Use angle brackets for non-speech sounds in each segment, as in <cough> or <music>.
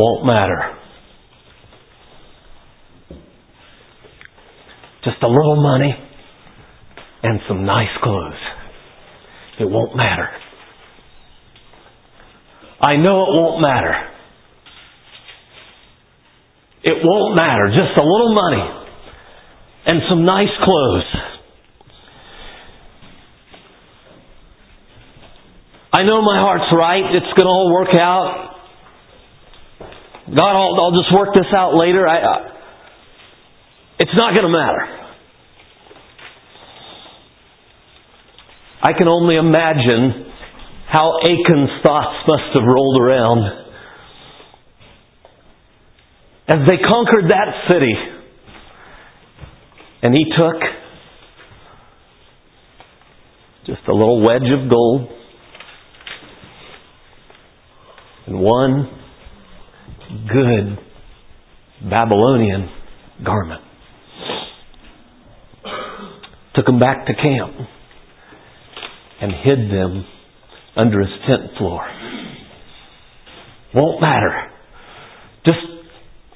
won't matter. Just a little money and some nice clothes. It won't matter. I know it won't matter. It won't matter. Just a little money and some nice clothes. I know my heart's right. It's going to all work out. God, I'll, I'll just work this out later. I, uh, it's not going to matter. I can only imagine how Achan's thoughts must have rolled around as they conquered that city. And he took just a little wedge of gold and one good Babylonian garment. Took them back to camp and hid them under his tent floor. Won't matter. Just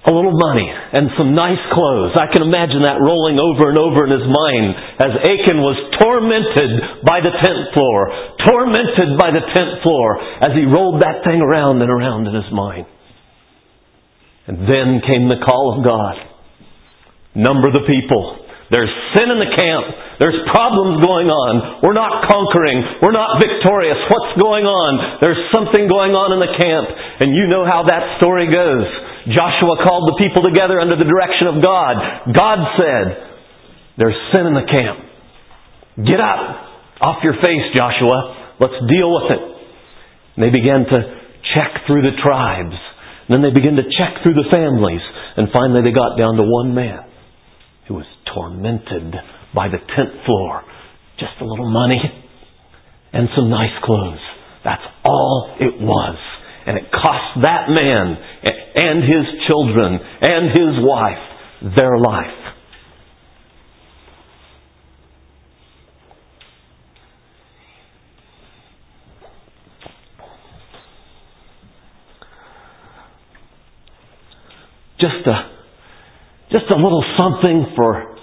a little money and some nice clothes. I can imagine that rolling over and over in his mind as Achan was tormented by the tent floor, tormented by the tent floor as he rolled that thing around and around in his mind. And then came the call of God. Number the people. There's sin in the camp. There's problems going on. We're not conquering. We're not victorious. What's going on? There's something going on in the camp. And you know how that story goes. Joshua called the people together under the direction of God. God said, There's sin in the camp. Get up off your face, Joshua. Let's deal with it. And they began to check through the tribes. And then they began to check through the families. And finally they got down to one man who was tormented by the tent floor. Just a little money and some nice clothes. That's all it was. And it cost that man and his children and his wife their life. Just a just a little something for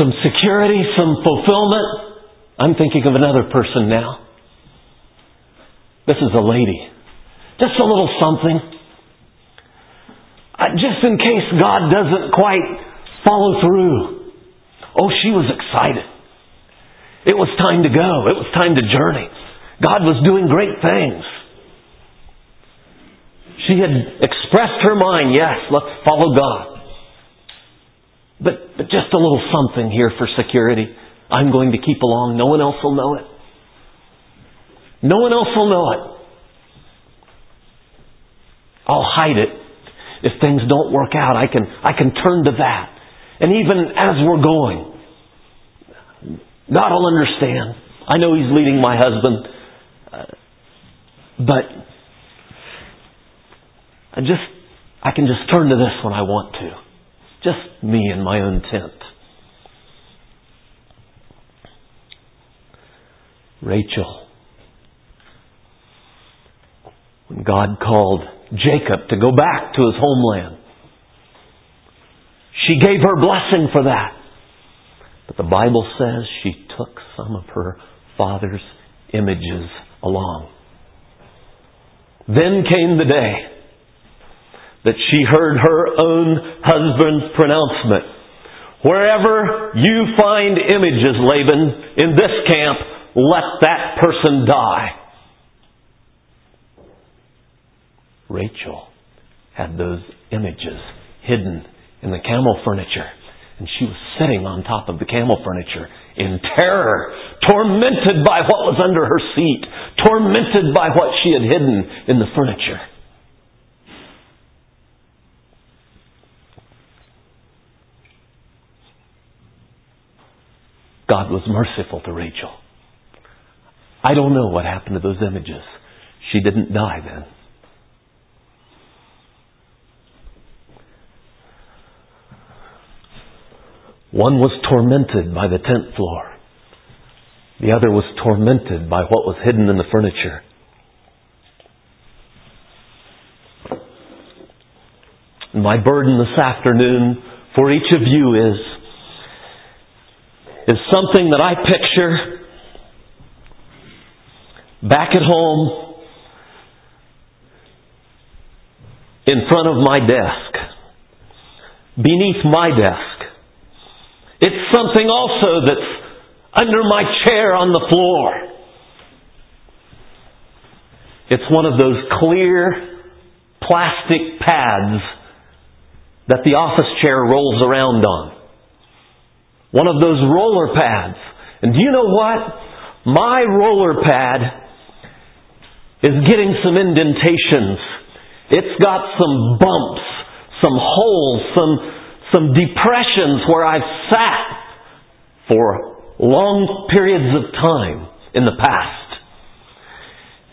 some security, some fulfillment. I'm thinking of another person now. This is a lady. Just a little something. Uh, just in case God doesn't quite follow through. Oh, she was excited. It was time to go. It was time to journey. God was doing great things. She had expressed her mind, yes, let's follow God. But, but just a little something here for security. I'm going to keep along. No one else will know it. No one else will know it. I'll hide it. If things don't work out, I can, I can turn to that. And even as we're going, God will understand. I know He's leading my husband, uh, but I just, I can just turn to this when I want to. Just me in my own tent. Rachel. When God called Jacob to go back to his homeland. She gave her blessing for that. But the Bible says she took some of her father's images along. Then came the day that she heard her own husband's pronouncement. Wherever you find images, Laban, in this camp, let that person die. Rachel had those images hidden in the camel furniture. And she was sitting on top of the camel furniture in terror, tormented by what was under her seat, tormented by what she had hidden in the furniture. God was merciful to Rachel. I don't know what happened to those images. She didn't die then. One was tormented by the tent floor. The other was tormented by what was hidden in the furniture. My burden this afternoon for each of you is, is something that I picture back at home in front of my desk, beneath my desk. It's something also that's under my chair on the floor. It's one of those clear plastic pads that the office chair rolls around on. One of those roller pads. And do you know what? My roller pad is getting some indentations. It's got some bumps, some holes, some, some depressions where I've sat for long periods of time in the past.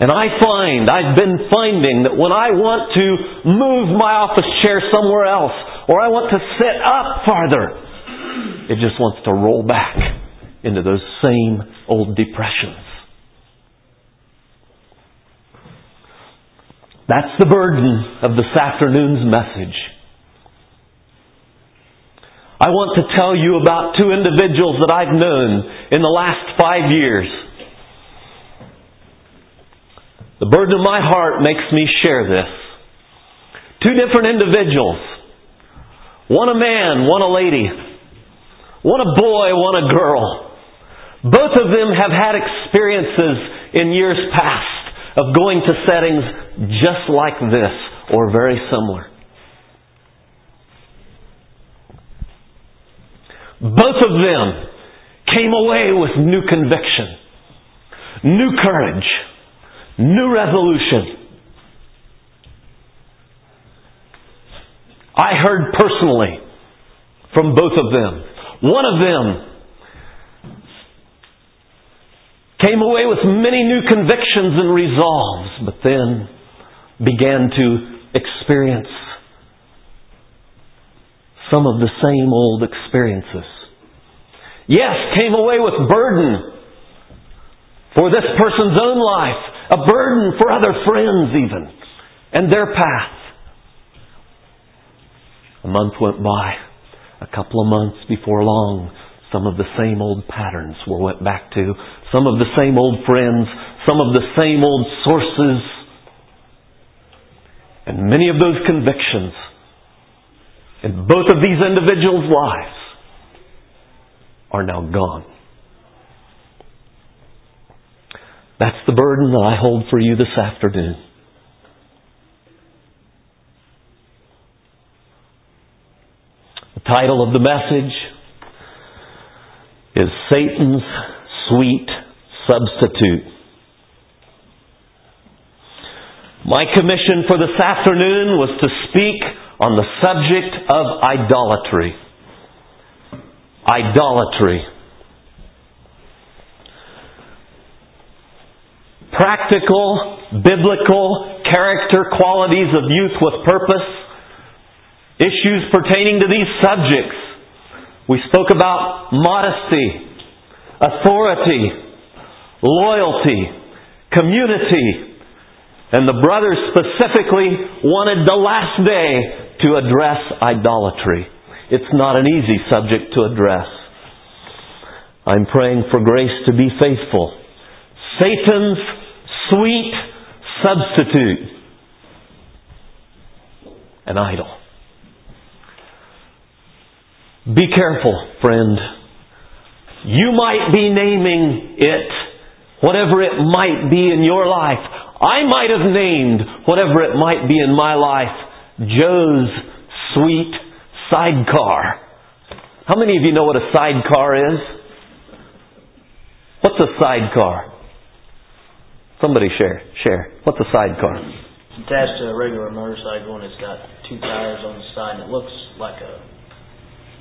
And I find, I've been finding that when I want to move my office chair somewhere else, or I want to sit up farther, it just wants to roll back into those same old depressions. That's the burden of this afternoon's message. I want to tell you about two individuals that I've known in the last five years the burden of my heart makes me share this. Two different individuals. One a man, one a lady. One a boy, one a girl. Both of them have had experiences in years past of going to settings just like this or very similar. Both of them came away with new conviction, new courage, New resolution. I heard personally from both of them. One of them came away with many new convictions and resolves, but then began to experience some of the same old experiences. Yes, came away with burden for this person's own life, a burden for other friends even, and their path. A month went by. A couple of months before long, some of the same old patterns were went back to, some of the same old friends, some of the same old sources, and many of those convictions in both of these individuals' lives are now gone. That's the burden that I hold for you this afternoon. The title of the message is Satan's Sweet Substitute. My commission for this afternoon was to speak on the subject of idolatry. Idolatry. practical, biblical character qualities of youth with purpose, issues pertaining to these subjects. We spoke about modesty, authority, loyalty, community, and the brothers specifically wanted the last day to address idolatry. It's not an easy subject to address. I'm praying for grace to be faithful. Satan's sweet substitute. An idol. Be careful, friend. You might be naming it whatever it might be in your life. I might have named whatever it might be in my life Joe's sweet sidecar. How many of you know what a sidecar is? What's a sidecar? Somebody share. Share. What's a sidecar? It's attached to a regular motorcycle and it's got two tires on the side and it looks like a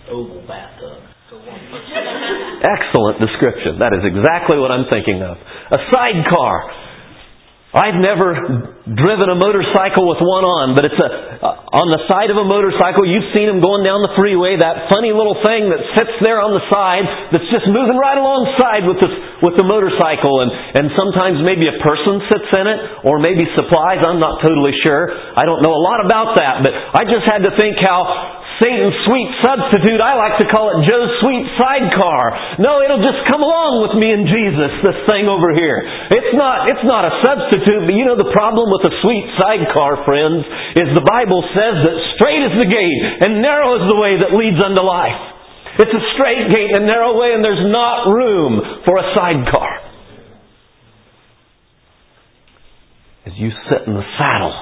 oval bathtub for one person. <laughs> Excellent description. That is exactly what I'm thinking of. A sidecar. I've never driven a motorcycle with one on, but it's a, uh, on the side of a motorcycle. You've seen them going down the freeway. That funny little thing that sits there on the side that's just moving right alongside with the with the motorcycle, and and sometimes maybe a person sits in it, or maybe supplies. I'm not totally sure. I don't know a lot about that, but I just had to think how Satan's sweet substitute. I like to call it Joe's sweet sidecar. No, it'll just come along with me and Jesus, this thing over here. It's not, it's not a substitute, but you know the problem with a sweet sidecar, friends, is the Bible says that straight is the gate and narrow is the way that leads unto life. It's a straight gate and narrow way and there's not room for a sidecar. As you sit in the saddle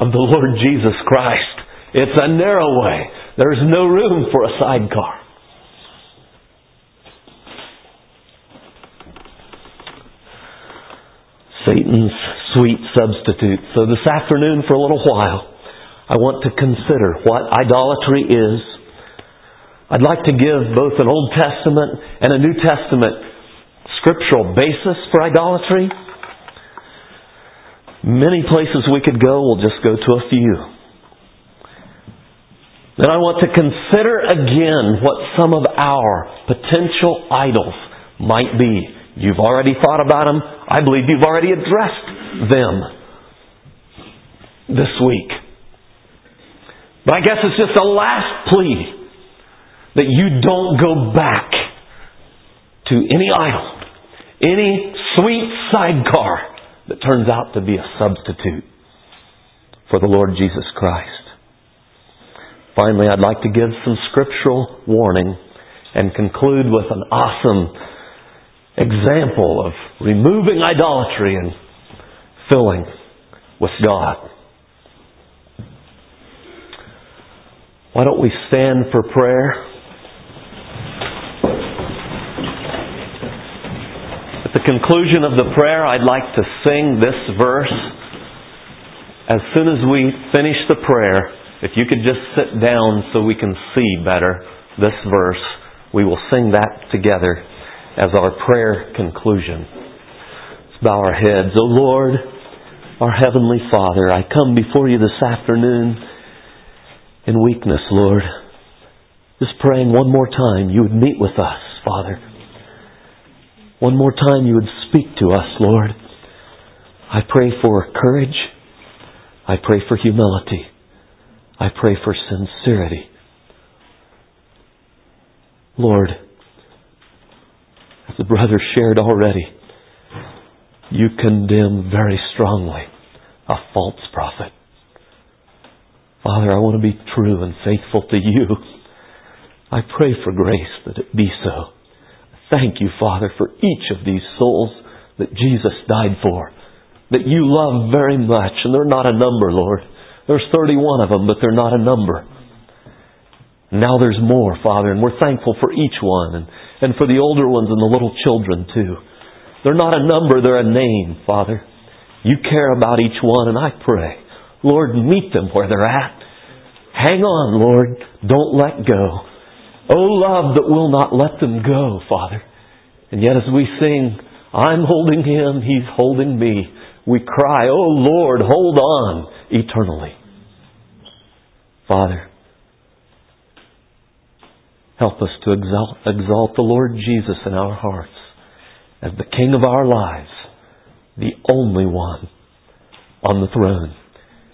of the Lord Jesus Christ, it's a narrow way. There's no room for a sidecar. Satan's sweet substitute. So this afternoon, for a little while, I want to consider what idolatry is. I'd like to give both an Old Testament and a New Testament scriptural basis for idolatry. Many places we could go, we'll just go to a few. Then I want to consider again what some of our potential idols might be. You've already thought about them. I believe you've already addressed them this week. But I guess it's just a last plea that you don't go back to any idol, any sweet sidecar that turns out to be a substitute for the Lord Jesus Christ. Finally, I'd like to give some scriptural warning and conclude with an awesome example of removing idolatry and filling with God. Why don't we stand for prayer? At the conclusion of the prayer, I'd like to sing this verse. As soon as we finish the prayer, if you could just sit down so we can see better this verse, we will sing that together as our prayer conclusion. Let's bow our heads. O oh Lord, our Heavenly Father, I come before you this afternoon in weakness, Lord. Just praying one more time you would meet with us, Father. One more time you would speak to us, Lord. I pray for courage. I pray for humility. I pray for sincerity. Lord, as the brother shared already, you condemn very strongly a false prophet. Father, I want to be true and faithful to you. I pray for grace that it be so. Thank you, Father, for each of these souls that Jesus died for, that you love very much, and they're not a number, Lord. There's 31 of them, but they're not a number. Now there's more, Father, and we're thankful for each one and, and for the older ones and the little children too. They're not a number, they're a name, Father. You care about each one, and I pray, Lord, meet them where they're at. Hang on, Lord. Don't let go. Oh, love that will not let them go, Father. And yet as we sing, I'm holding him, he's holding me, we cry, Oh Lord, hold on eternally. Father, help us to exalt, exalt the Lord Jesus in our hearts as the King of our lives, the only one on the throne.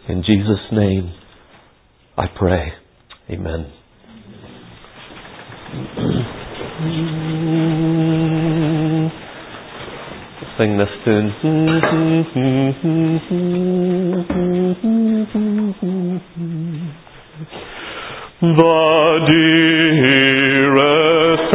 In Jesus' name, I pray. Amen. <clears throat> sing this tune. The dearest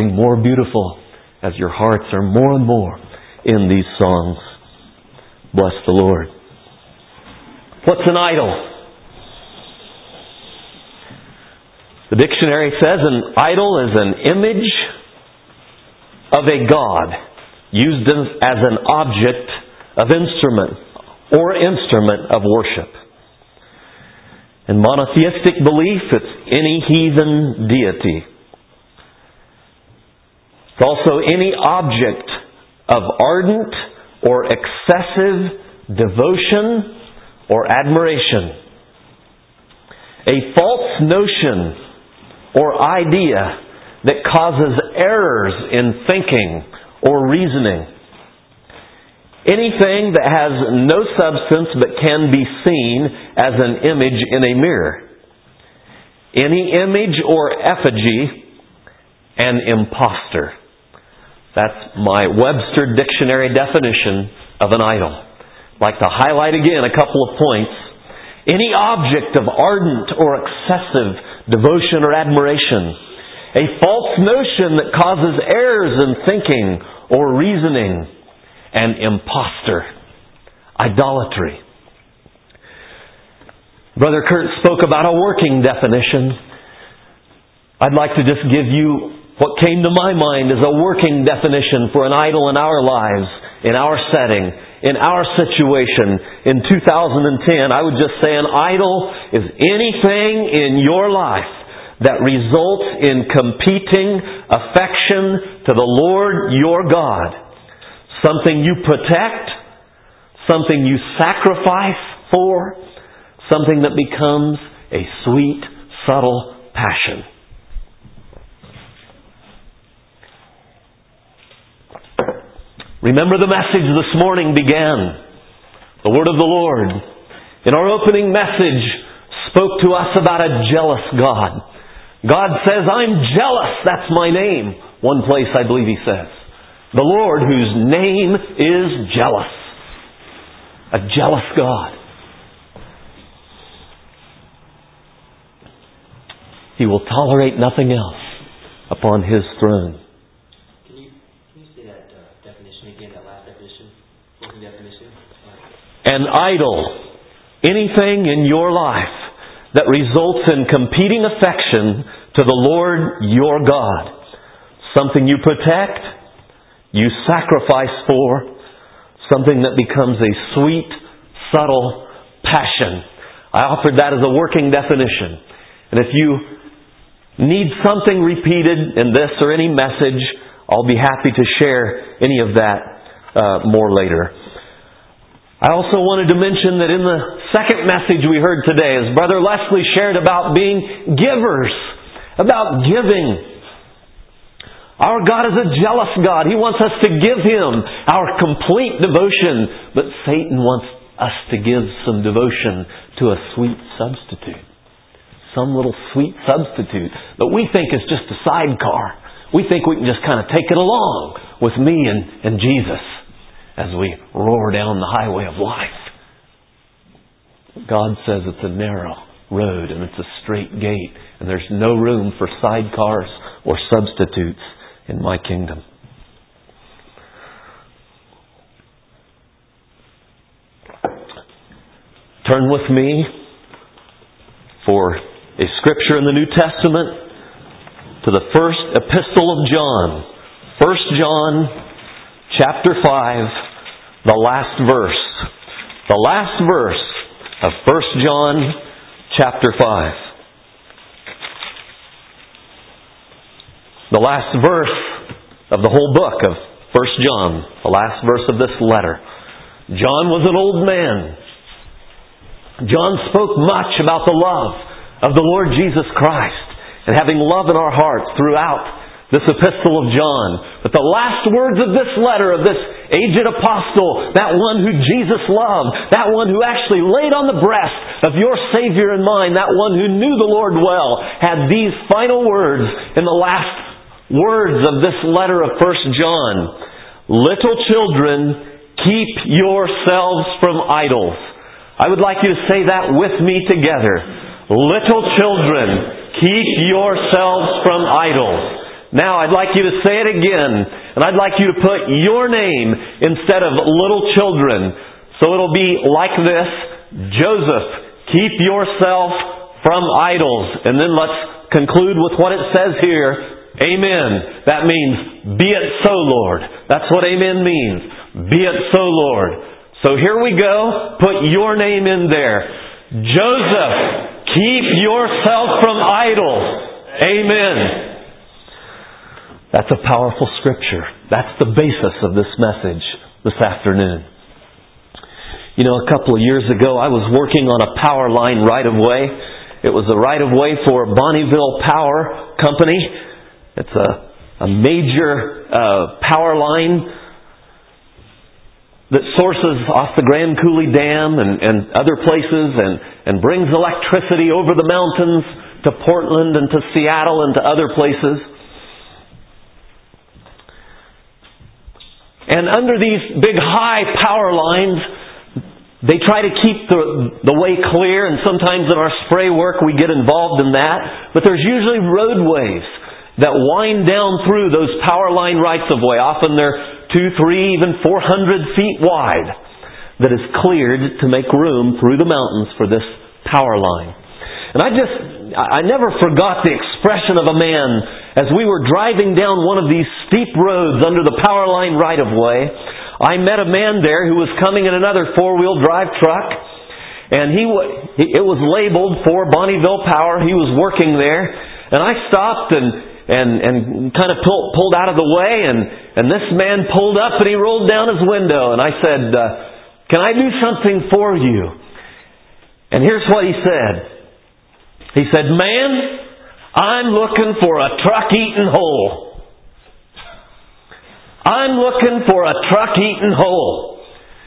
getting more beautiful as your hearts are more and more in these songs. Bless the Lord. What's an idol? The dictionary says an idol is an image of a god used as an object of instrument or instrument of worship. In monotheistic belief, it's any heathen deity. It's also any object of ardent or excessive devotion or admiration. A false notion or idea that causes errors in thinking or reasoning. Anything that has no substance but can be seen as an image in a mirror. Any image or effigy, an impostor. That's my Webster Dictionary definition of an idol. I'd like to highlight again a couple of points. Any object of ardent or excessive devotion or admiration. A false notion that causes errors in thinking or reasoning. An impostor. Idolatry. Brother Kurt spoke about a working definition. I'd like to just give you what came to my mind as a working definition for an idol in our lives, in our setting, in our situation in 2010, I would just say an idol is anything in your life that results in competing affection to the Lord your God. Something you protect, something you sacrifice for, something that becomes a sweet, subtle passion. Remember the message this morning began. The word of the Lord. In our opening message spoke to us about a jealous God. God says, I'm jealous. That's my name. One place I believe he says. The Lord whose name is jealous. A jealous God. He will tolerate nothing else upon his throne. An idol, anything in your life that results in competing affection to the Lord your God. Something you protect, you sacrifice for, something that becomes a sweet, subtle passion. I offered that as a working definition. And if you need something repeated in this or any message, I'll be happy to share any of that uh, more later. I also wanted to mention that in the second message we heard today, as Brother Leslie shared about being givers, about giving. Our God is a jealous God. He wants us to give Him our complete devotion, but Satan wants us to give some devotion to a sweet substitute. Some little sweet substitute that we think is just a sidecar. We think we can just kind of take it along with me and, and Jesus as we roar down the highway of life. God says it's a narrow road and it's a straight gate, and there's no room for sidecars or substitutes in my kingdom. Turn with me for a scripture in the New Testament to the first epistle of John. 1 John chapter 5 the last verse. The last verse of 1 John chapter 5. The last verse of the whole book of 1 John, the last verse of this letter. John was an old man. John spoke much about the love of the Lord Jesus Christ and having love in our hearts throughout this epistle of John. But the last words of this letter, of this aged apostle, that one who Jesus loved, that one who actually laid on the breast of your Savior and mine, that one who knew the Lord well, had these final words in the last words of this letter of 1 John. Little children, keep yourselves from idols. I would like you to say that with me together. Little children, keep yourselves from idols. Now I'd like you to say it again, and I'd like you to put your name instead of little children. So it'll be like this, Joseph, keep yourself from idols. And then let's conclude with what it says here. Amen. That means, be it so, Lord. That's what amen means. Be it so, Lord. So here we go. Put your name in there. Joseph, keep yourself from idols. Amen. That's a powerful scripture. That's the basis of this message this afternoon. You know, a couple of years ago, I was working on a power line right of way. It was a right of way for Bonneville Power Company. It's a, a major uh, power line that sources off the Grand Coulee Dam and, and other places and, and brings electricity over the mountains to Portland and to Seattle and to other places. And under these big high power lines, they try to keep the, the way clear, and sometimes in our spray work we get involved in that. But there's usually roadways that wind down through those power line rights of way. Often they're two, three, even 400 feet wide that is cleared to make room through the mountains for this power line. And I just, I never forgot the expression of a man as we were driving down one of these steep roads under the power line right of way. I met a man there who was coming in another four wheel drive truck. And he, it was labeled for Bonneville Power. He was working there. And I stopped and, and, and kind of pulled, pulled out of the way. And, and this man pulled up and he rolled down his window. And I said, uh, Can I do something for you? And here's what he said. He said, Man, I'm looking for a truck eating hole. I'm looking for a truck eating hole.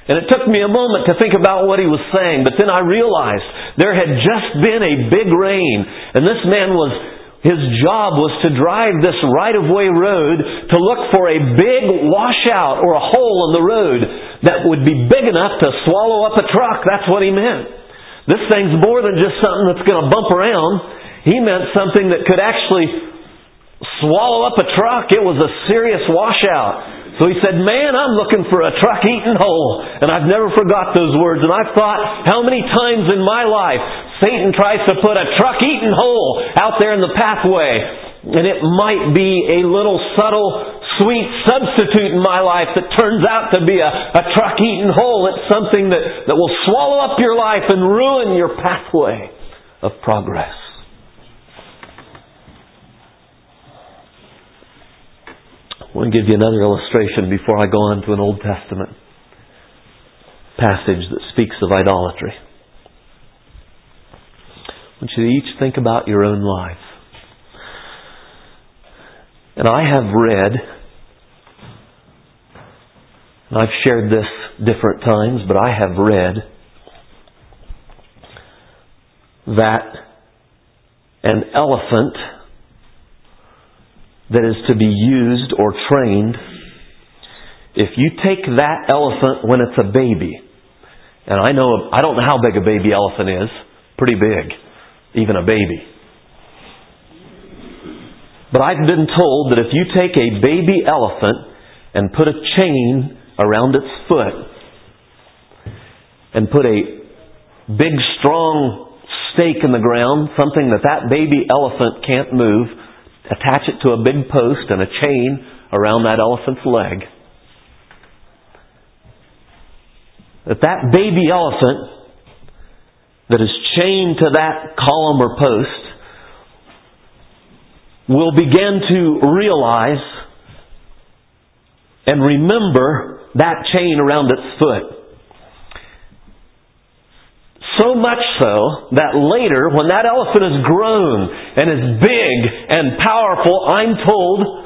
And it took me a moment to think about what he was saying, but then I realized there had just been a big rain, and this man was, his job was to drive this right of way road to look for a big washout or a hole in the road that would be big enough to swallow up a truck. That's what he meant. This thing's more than just something that's going to bump around. He meant something that could actually swallow up a truck. It was a serious washout. So he said, Man, I'm looking for a truck eating hole. And I've never forgot those words. And I've thought how many times in my life Satan tries to put a truck eating hole out there in the pathway. And it might be a little subtle sweet substitute in my life that turns out to be a, a truck eating hole. It's something that, that will swallow up your life and ruin your pathway of progress. I want to give you another illustration before I go on to an Old Testament passage that speaks of idolatry. I want you to each think about your own life. And I have read and I've shared this different times, but I have read that an elephant that is to be used or trained, if you take that elephant when it's a baby, and I know, I don't know how big a baby elephant is, pretty big, even a baby. But I've been told that if you take a baby elephant and put a chain around its foot and put a big strong stake in the ground, something that that baby elephant can't move, attach it to a big post and a chain around that elephant's leg. That that baby elephant that is chained to that column or post will begin to realize and remember that chain around its foot. So much so that later, when that elephant is grown and is big and powerful, I'm told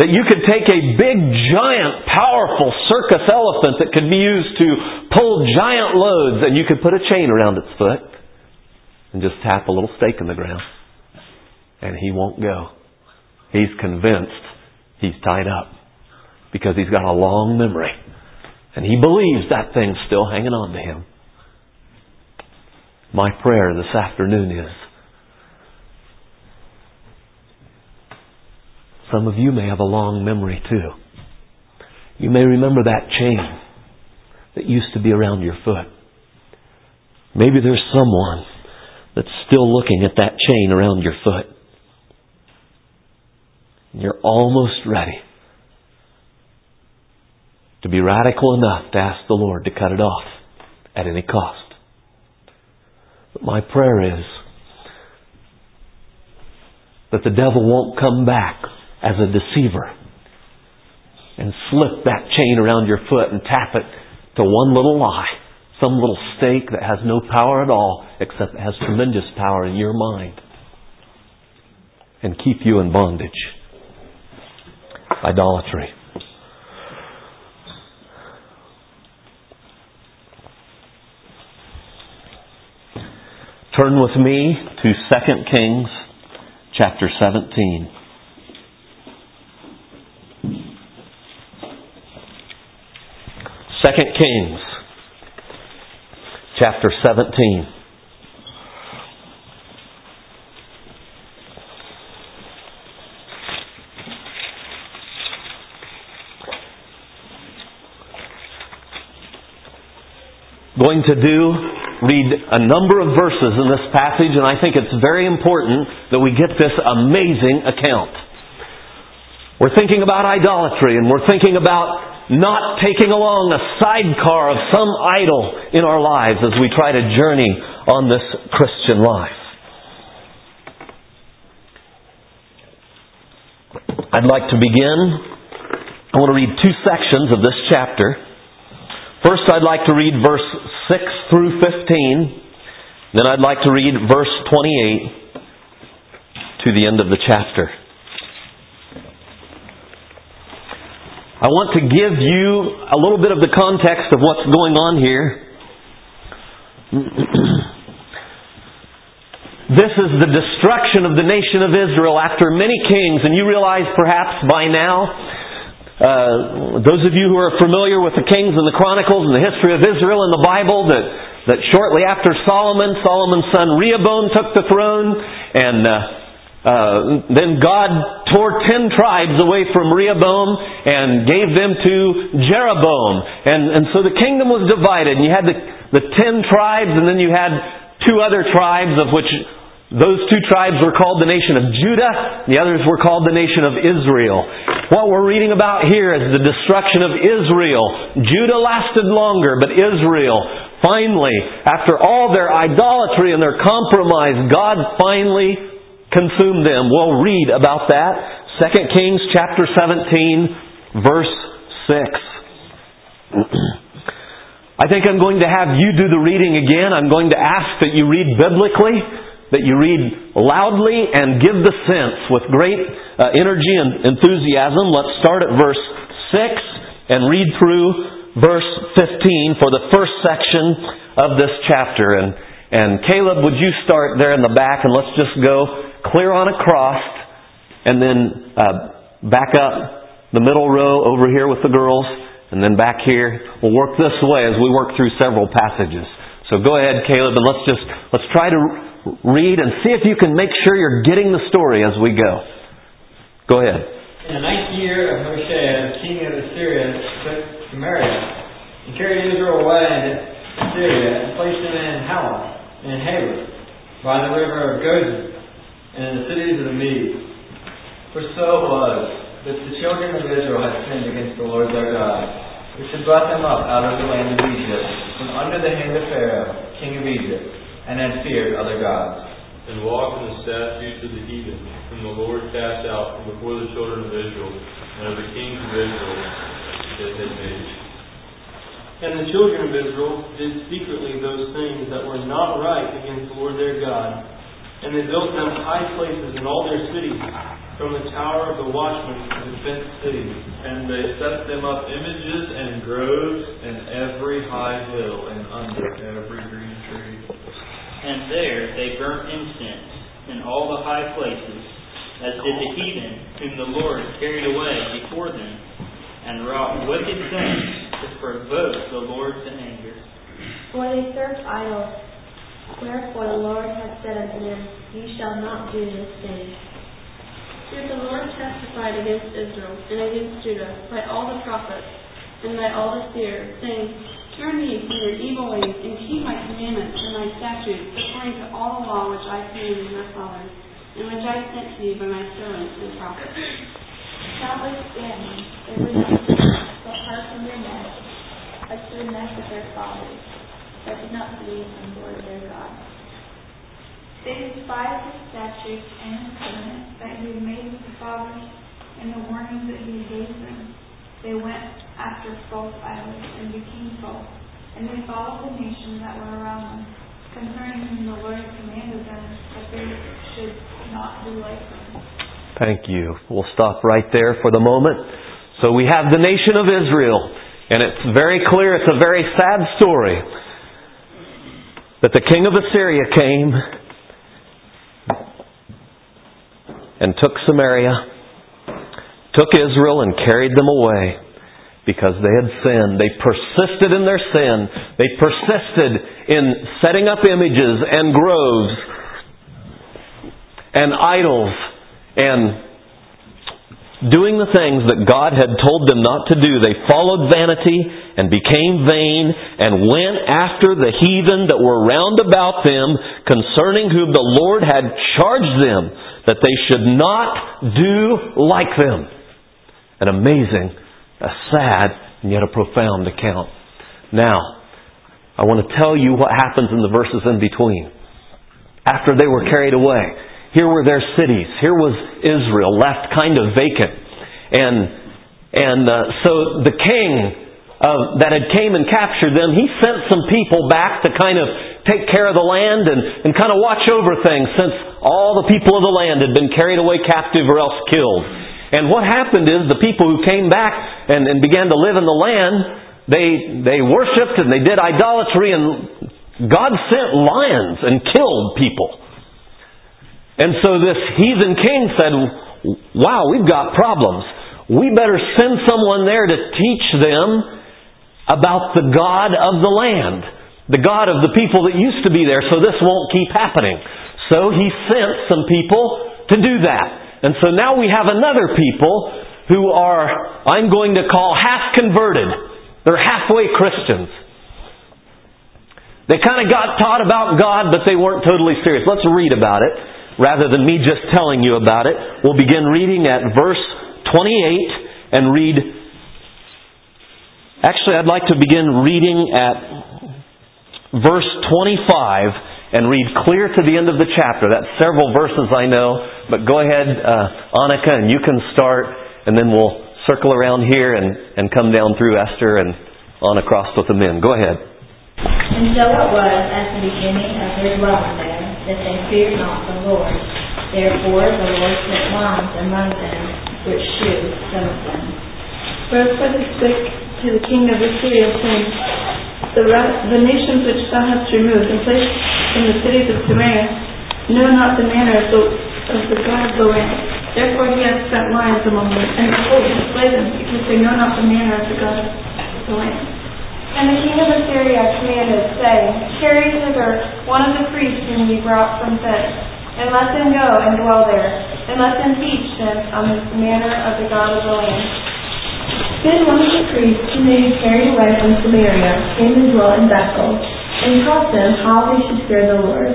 that you could take a big, giant, powerful circus elephant that could be used to pull giant loads and you could put a chain around its foot and just tap a little stake in the ground. And he won't go. He's convinced he's tied up because he's got a long memory. And he believes that thing's still hanging on to him. My prayer this afternoon is Some of you may have a long memory too. You may remember that chain that used to be around your foot. Maybe there's someone that's still looking at that chain around your foot. And You're almost ready to be radical enough to ask the Lord to cut it off at any cost. My prayer is that the devil won't come back as a deceiver and slip that chain around your foot and tap it to one little lie, some little stake that has no power at all except it has tremendous power in your mind and keep you in bondage. Idolatry. Turn with me to 2 Kings chapter 17. Second Kings chapter 17. Going to do read a number of verses in this passage, and I think it's very important that we get this amazing account. We're thinking about idolatry, and we're thinking about not taking along a sidecar of some idol in our lives as we try to journey on this Christian life. I'd like to begin. I want to read two sections of this chapter. First, I'd like to read verse 6 through 15. Then I'd like to read verse 28 to the end of the chapter. I want to give you a little bit of the context of what's going on here. <clears throat> this is the destruction of the nation of Israel after many kings, and you realize perhaps by now uh, those of you who are familiar with the Kings and the Chronicles and the history of Israel in the Bible, that, that shortly after Solomon, Solomon's son Rehoboam took the throne, and uh, uh, then God tore ten tribes away from Rehoboam and gave them to Jeroboam. And, and so the kingdom was divided, and you had the, the ten tribes, and then you had two other tribes of which those two tribes were called the nation of Judah, the others were called the nation of Israel. What we're reading about here is the destruction of Israel. Judah lasted longer, but Israel, finally, after all their idolatry and their compromise, God finally consumed them. We'll read about that. 2 Kings chapter 17, verse 6. <clears throat> I think I'm going to have you do the reading again. I'm going to ask that you read biblically that you read loudly and give the sense with great uh, energy and enthusiasm. Let's start at verse 6 and read through verse 15 for the first section of this chapter. And, and Caleb, would you start there in the back and let's just go clear on across and then uh, back up the middle row over here with the girls and then back here. We'll work this way as we work through several passages. So go ahead, Caleb, and let's just let's try to read and see if you can make sure you're getting the story as we go. Go ahead. In the ninth year of Hoshea, king of Assyria, took Samaria and carried Israel away into Assyria and placed them in Halah and in by the river of Gozan and in the cities of the Medes. For so it was that the children of Israel had sinned against the Lord their God, which had brought them up out of the land of Egypt from under the hand of Pharaoh, king of Egypt and had feared other gods. And walked in the statutes of the heathen, whom the Lord cast out from before the children of Israel, and of the kings of Israel that had made. And the children of Israel did secretly those things that were not right against the Lord their God. And they built them high places in all their cities, from the tower of the watchman to the fenced city. And they set them up images and groves in every high hill and under every green tree. And there they burnt incense in all the high places, as did the heathen whom the Lord carried away before them, and wrought wicked things to provoke the Lord to anger. For they served idols. Wherefore the Lord hath said unto them, Ye shall not do this thing. Did the Lord testified against Israel and against Judah by all the prophets and by all the seers, saying, Turn ye from your evil ways, and keep my commandments and my statutes, according to all the law which I commanded your fathers, and which I sent to you by my servants and prophets. Notwithstanding, they would not but hearken their neck, as to the neck of their fathers, that did not believe in the Lord their God. They despised his statutes and his covenant that he had made with the fathers, and the warnings that he gave them. They went after false idols and became false, and they followed the nations that were around them, concerning whom the Lord commanded them that they should not do like them. Thank you. We'll stop right there for the moment. So we have the nation of Israel, and it's very clear, it's a very sad story that the king of Assyria came and took Samaria took Israel and carried them away because they had sinned. They persisted in their sin. They persisted in setting up images and groves and idols and doing the things that God had told them not to do. They followed vanity and became vain and went after the heathen that were round about them concerning whom the Lord had charged them that they should not do like them an amazing, a sad, and yet a profound account. Now, I want to tell you what happens in the verses in between. After they were carried away, here were their cities. Here was Israel left kind of vacant. And, and uh, so the king uh, that had came and captured them, he sent some people back to kind of take care of the land and, and kind of watch over things since all the people of the land had been carried away captive or else killed. And what happened is the people who came back and, and began to live in the land, they, they worshipped and they did idolatry and God sent lions and killed people. And so this heathen king said, wow, we've got problems. We better send someone there to teach them about the God of the land, the God of the people that used to be there, so this won't keep happening. So he sent some people to do that. And so now we have another people who are, I'm going to call half converted. They're halfway Christians. They kind of got taught about God, but they weren't totally serious. Let's read about it rather than me just telling you about it. We'll begin reading at verse 28 and read. Actually, I'd like to begin reading at verse 25 and read clear to the end of the chapter. That's several verses, I know, but go ahead, uh, Annika, and you can start, and then we'll circle around here and, and come down through Esther and on across with the men. Go ahead. And so it was at the beginning of their dwelling there that they feared not the Lord. Therefore the Lord sent lions among them, which slew some of them. Wherefore they spake to the king of Assyria, saying, the, the nations which thou hast removed and placed in the cities of Samaria know not the manner of the, of the God of the land. Therefore he hath sent lions among them, and behold, he slay them, because they know not the manner of the God of the land. And the king of Assyria commanded, saying, Carry hither one of the priests whom ye brought from thence, and let them go and dwell there, and let them teach them on the manner of the God of the land. Then one of the priests whom they had carried away from Samaria came and dwelt in Bethel, and taught them how they should fear the Lord.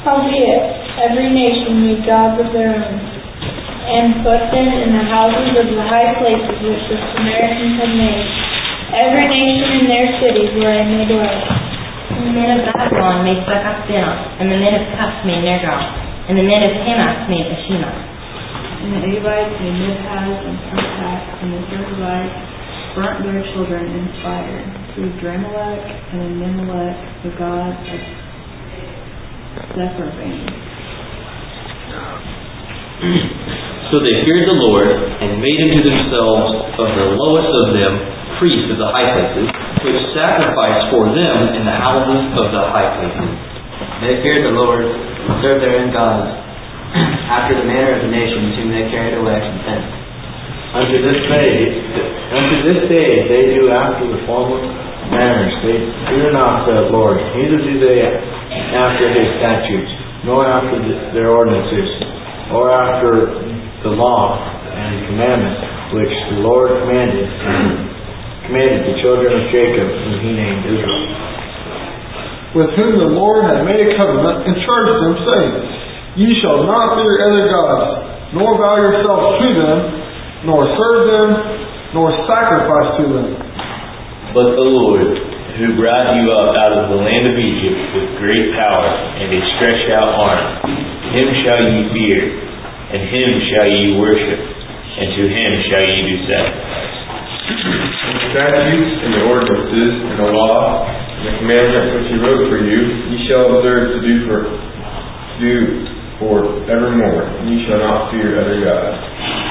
Howbeit, every nation made gods of their own, and put them in the houses of the high places which the Samaritans had made, every nation in their cities wherein they dwelt. And the men of Babylon made Succoth and the men of Cush made Nergal, and the men of Hamath made Ashima. And the Avites made Mizpah and Tartak, and the Zervites burnt their children in fire through Adrammelech and Anammelech, the god of Sepharvaim. So they feared the Lord and made unto themselves of the lowest of them priests of the high places, which sacrificed for them in the houses of the high places. They feared the Lord and served their own gods <clears throat> after the manner of the nations whom they carried away from thence. Unto this day, unto this day they do after the former manners. They fear not the Lord, neither do they after his statutes, nor after the, their ordinances, or after the law and commandments which the Lord commanded commanded the children of Jacob, whom he named Israel. With whom the Lord had made a covenant and charged them, saying, Ye shall not fear other gods, nor bow yourselves to them, nor serve them, nor sacrifice to them. But the Lord, who brought you up out of the land of Egypt with great power and a stretched out arm, him shall ye fear, and him shall ye worship, and to him shall ye do sacrifice. The statutes and the ordinances and the law and the commandments which he wrote for you, ye shall observe to do for do for evermore, and ye shall not fear other gods.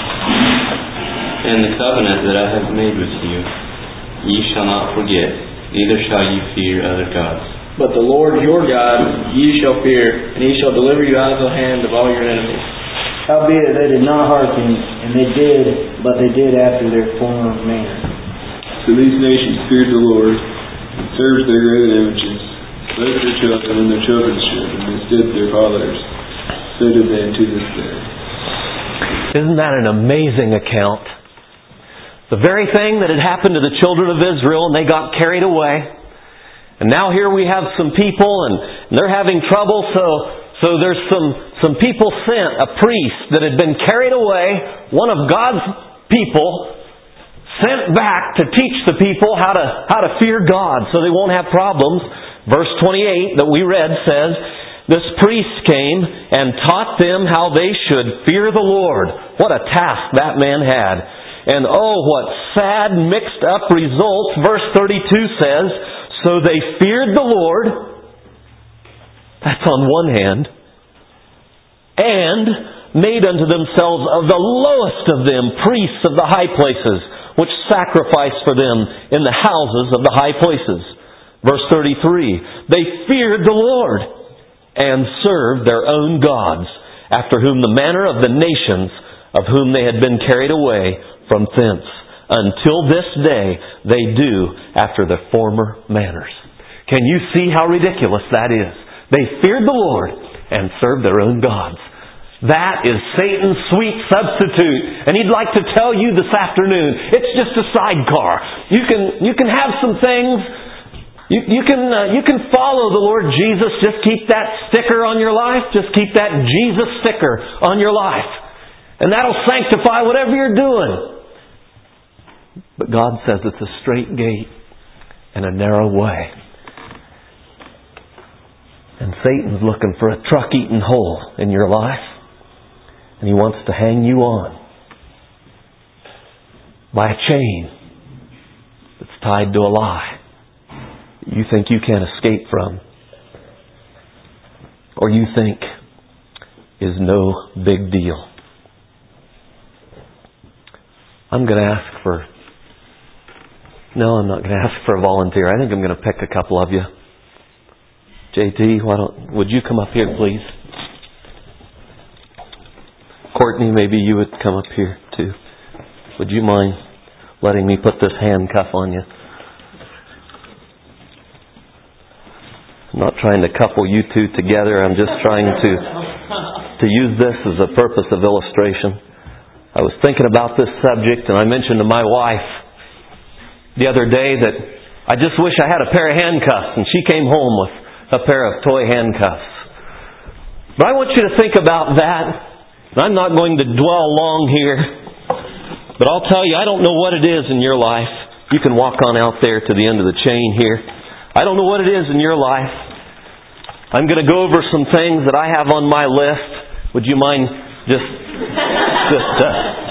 And the covenant that I have made with you, ye shall not forget, neither shall ye fear other gods. But the Lord your God ye shall fear, and he shall deliver you out of the hand of all your enemies. Howbeit they did not hearken, and they did, but they did after their former manner. So these nations feared the Lord, and served their graven images, both their children and their children's children, as did their fathers. So did they unto this day. Isn't that an amazing account? The very thing that had happened to the children of Israel and they got carried away. And now here we have some people and they're having trouble so so there's some some people sent, a priest that had been carried away, one of God's people sent back to teach the people how to how to fear God so they won't have problems. Verse 28 that we read says this priest came and taught them how they should fear the Lord. What a task that man had. And oh, what sad mixed up results. Verse 32 says, So they feared the Lord. That's on one hand. And made unto themselves of the lowest of them priests of the high places, which sacrificed for them in the houses of the high places. Verse 33 They feared the Lord and served their own gods, after whom the manner of the nations of whom they had been carried away from thence. Until this day they do after their former manners. Can you see how ridiculous that is? They feared the Lord and served their own gods. That is Satan's sweet substitute. And he'd like to tell you this afternoon, it's just a sidecar. You can, you can have some things you, you, can, uh, you can follow the Lord Jesus. Just keep that sticker on your life. Just keep that Jesus sticker on your life. And that'll sanctify whatever you're doing. But God says it's a straight gate and a narrow way. And Satan's looking for a truck eating hole in your life. And he wants to hang you on by a chain that's tied to a lie you think you can't escape from, or you think is no big deal. I'm going to ask for. No, I'm not going to ask for a volunteer. I think I'm going to pick a couple of you. JT, why don't would you come up here, please? Courtney, maybe you would come up here too. Would you mind letting me put this handcuff on you? I'm not trying to couple you two together. I'm just trying to to use this as a purpose of illustration. I was thinking about this subject and I mentioned to my wife the other day that I just wish I had a pair of handcuffs and she came home with a pair of toy handcuffs. But I want you to think about that. And I'm not going to dwell long here. But I'll tell you, I don't know what it is in your life. You can walk on out there to the end of the chain here. I don't know what it is in your life. I'm going to go over some things that I have on my list. Would you mind just just uh,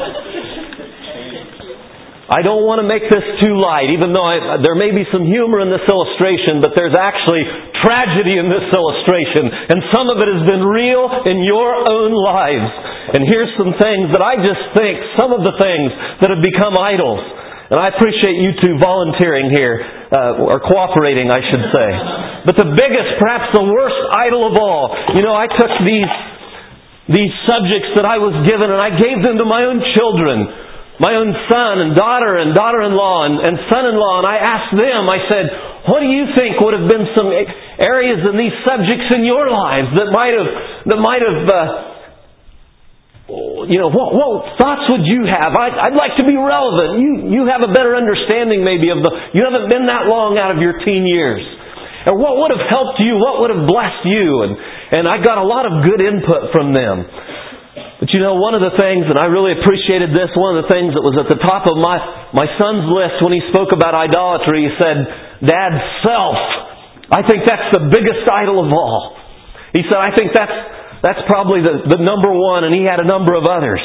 I don't want to make this too light, even though I, there may be some humor in this illustration, but there's actually tragedy in this illustration, and some of it has been real in your own lives. And here's some things that I just think, some of the things that have become idols. And I appreciate you two volunteering here, uh, or cooperating, I should say. But the biggest, perhaps the worst idol of all, you know, I took these, these subjects that I was given and I gave them to my own children, my own son and daughter and daughter-in-law and, and son-in-law, and I asked them, I said, what do you think would have been some areas in these subjects in your lives that might have, that might have, uh, you know, what, what thoughts would you have? I'd, I'd like to be relevant. You, you have a better understanding maybe of the, you haven't been that long out of your teen years. And what would have helped you? What would have blessed you? And, and I got a lot of good input from them. But you know, one of the things, and I really appreciated this, one of the things that was at the top of my, my son's list when he spoke about idolatry, he said, Dad, self. I think that's the biggest idol of all. He said, I think that's, that's probably the, the number one, and he had a number of others.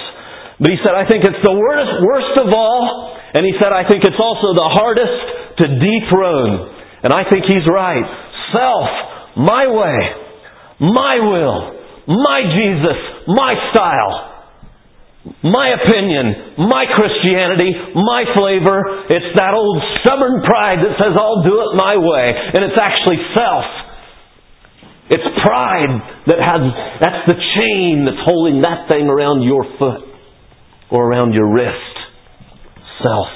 But he said, I think it's the worst, worst of all, and he said, I think it's also the hardest to dethrone. And I think he's right. Self, my way, my will, my Jesus, my style my opinion, my Christianity, my flavor. It's that old stubborn pride that says, I'll do it my way. And it's actually self. It's pride that has, that's the chain that's holding that thing around your foot or around your wrist. Self.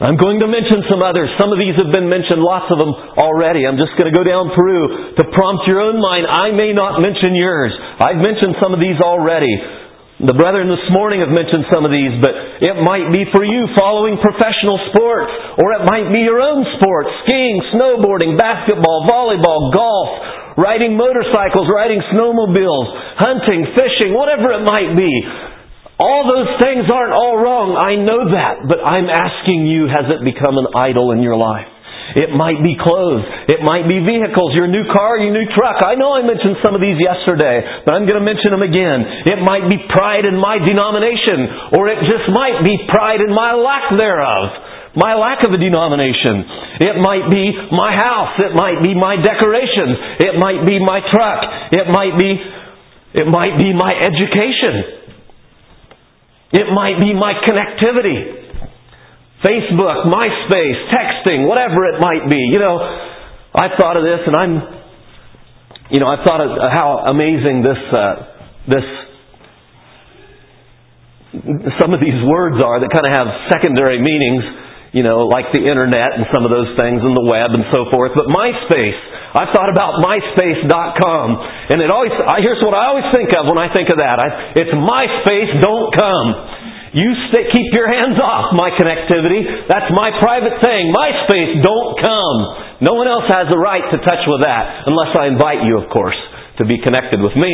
I'm going to mention some others. Some of these have been mentioned, lots of them already. I'm just going to go down through to prompt your own mind. I may not mention yours. I've mentioned some of these already. The brethren this morning have mentioned some of these, but it might be for you following professional sports, or it might be your own sports, skiing, snowboarding, basketball, volleyball, golf, riding motorcycles, riding snowmobiles, hunting, fishing, whatever it might be. All those things aren't all wrong. I know that, but I'm asking you, has it become an idol in your life? It might be clothes. It might be vehicles. Your new car, your new truck. I know I mentioned some of these yesterday, but I'm going to mention them again. It might be pride in my denomination, or it just might be pride in my lack thereof. My lack of a denomination. It might be my house. It might be my decorations. It might be my truck. It might be, it might be my education. It might be my connectivity. Facebook, MySpace, texting, whatever it might be. You know, I've thought of this, and I'm, you know, I've thought of how amazing this, uh, this, some of these words are that kind of have secondary meanings. You know, like the internet and some of those things, and the web and so forth. But MySpace, I've thought about MySpace.com, and it always. Here's what I always think of when I think of that. I, it's MySpace, don't come. You keep your hands off my connectivity. That's my private thing. My space, don't come. No one else has a right to touch with that, unless I invite you, of course, to be connected with me.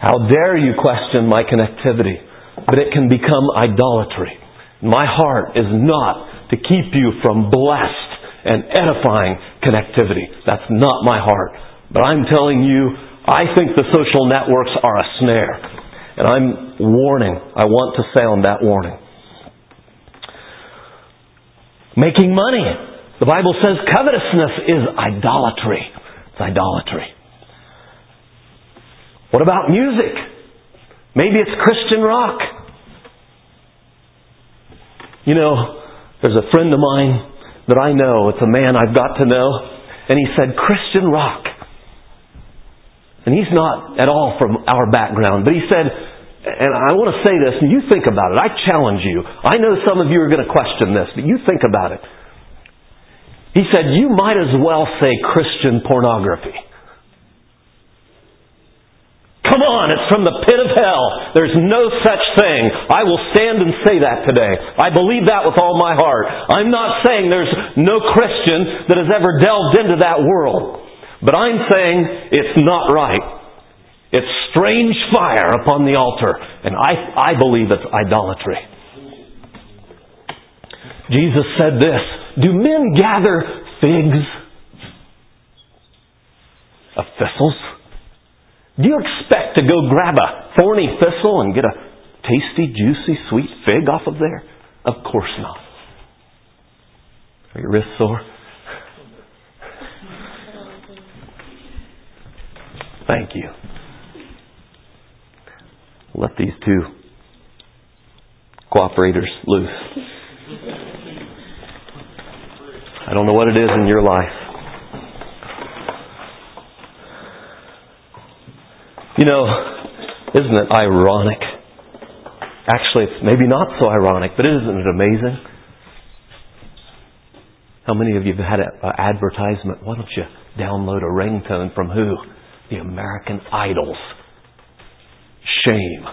How dare you question my connectivity? But it can become idolatry. My heart is not to keep you from blessed and edifying connectivity. That's not my heart. But I'm telling you, I think the social networks are a snare. And I'm warning, I want to sound that warning. Making money. The Bible says covetousness is idolatry. It's idolatry. What about music? Maybe it's Christian rock. You know, there's a friend of mine that I know, it's a man I've got to know, and he said, Christian rock. And he's not at all from our background, but he said, and I want to say this, and you think about it. I challenge you. I know some of you are going to question this, but you think about it. He said, you might as well say Christian pornography. Come on, it's from the pit of hell. There's no such thing. I will stand and say that today. I believe that with all my heart. I'm not saying there's no Christian that has ever delved into that world. But I'm saying it's not right. It's strange fire upon the altar, and I, I believe it's idolatry. Jesus said this Do men gather figs of thistles? Do you expect to go grab a thorny thistle and get a tasty, juicy, sweet fig off of there? Of course not. Are your wrists sore? Thank you. Let these two cooperators loose. I don't know what it is in your life. You know, isn't it ironic? Actually, it's maybe not so ironic, but isn't it amazing? How many of you have had an advertisement? Why don't you download a ringtone from who? The American idols. Shame.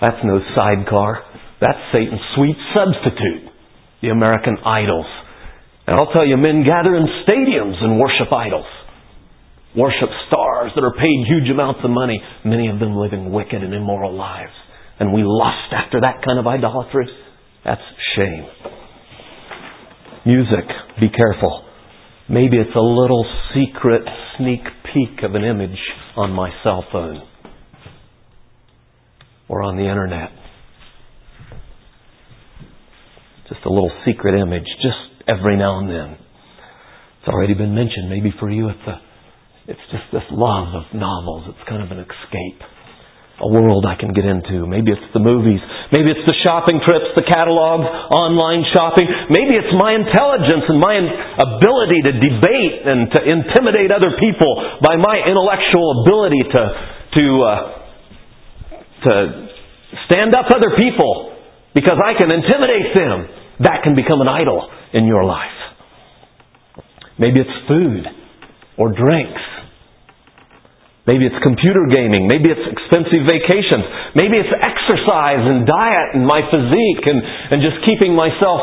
That's no sidecar. That's Satan's sweet substitute. The American idols. And I'll tell you, men gather in stadiums and worship idols. Worship stars that are paid huge amounts of money, many of them living wicked and immoral lives. And we lust after that kind of idolatry. That's shame. Music, be careful. Maybe it's a little secret sneak peek of an image on my cell phone or on the internet. Just a little secret image, just every now and then. It's already been mentioned. Maybe for you it's a, it's just this love of novels. It's kind of an escape. A world I can get into. Maybe it's the movies. Maybe it's the shopping trips, the catalogs, online shopping. Maybe it's my intelligence and my ability to debate and to intimidate other people by my intellectual ability to, to, uh, to stand up other people because I can intimidate them. That can become an idol in your life. Maybe it's food or drinks. Maybe it's computer gaming. Maybe it's expensive vacations. Maybe it's exercise and diet and my physique and, and just keeping myself.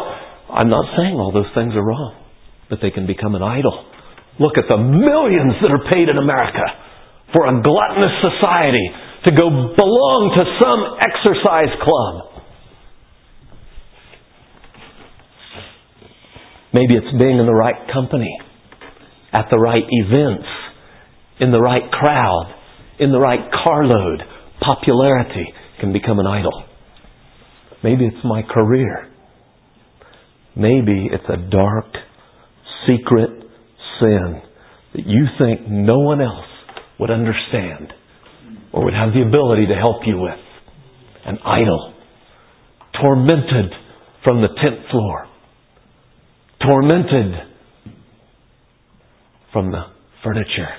I'm not saying all those things are wrong, but they can become an idol. Look at the millions that are paid in America for a gluttonous society to go belong to some exercise club. Maybe it's being in the right company, at the right events, in the right crowd, in the right carload. Popularity can become an idol. Maybe it's my career. Maybe it's a dark, secret sin that you think no one else would understand or would have the ability to help you with. An idol. Tormented from the tenth floor. Tormented from the furniture.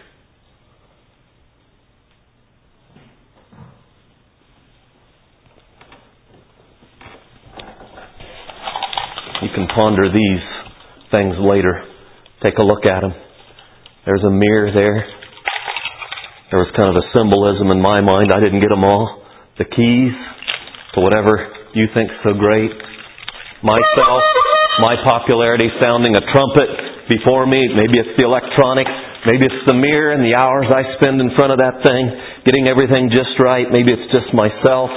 You can ponder these things later. Take a look at them. There's a mirror there. There was kind of a symbolism in my mind. I didn't get them all. The keys to whatever you think so great. Myself, my popularity sounding a trumpet before me. Maybe it's the electronics. Maybe it's the mirror and the hours I spend in front of that thing, getting everything just right. Maybe it's just myself.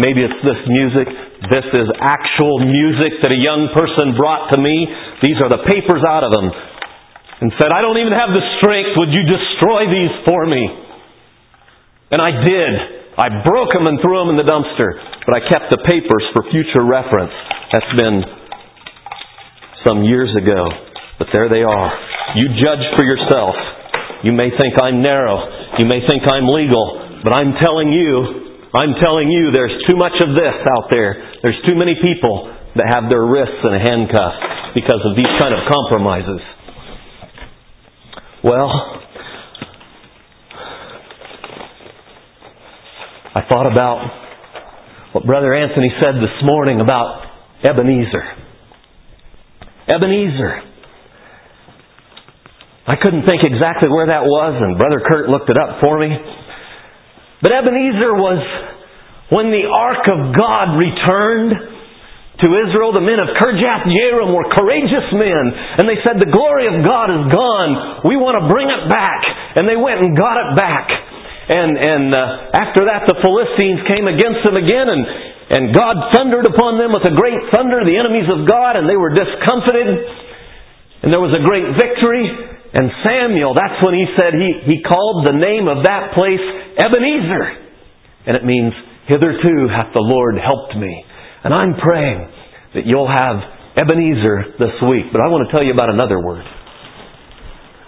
Maybe it's this music. This is actual music that a young person brought to me. These are the papers out of them. And said, I don't even have the strength. Would you destroy these for me? And I did. I broke them and threw them in the dumpster. But I kept the papers for future reference. That's been some years ago. But there they are. You judge for yourself. You may think I'm narrow. You may think I'm legal. But I'm telling you, I'm telling you, there's too much of this out there. There's too many people that have their wrists in a handcuff because of these kind of compromises. Well, I thought about what Brother Anthony said this morning about Ebenezer. Ebenezer. I couldn't think exactly where that was, and Brother Kurt looked it up for me. But Ebenezer was when the ark of God returned to Israel. The men of Kirjath Jearim were courageous men, and they said, The glory of God is gone. We want to bring it back. And they went and got it back. And, and uh, after that, the Philistines came against them again, and, and God thundered upon them with a great thunder, the enemies of God, and they were discomfited. And there was a great victory. And Samuel, that's when he said he, he called the name of that place Ebenezer. And it means, hitherto hath the Lord helped me. And I'm praying that you'll have Ebenezer this week. But I want to tell you about another word.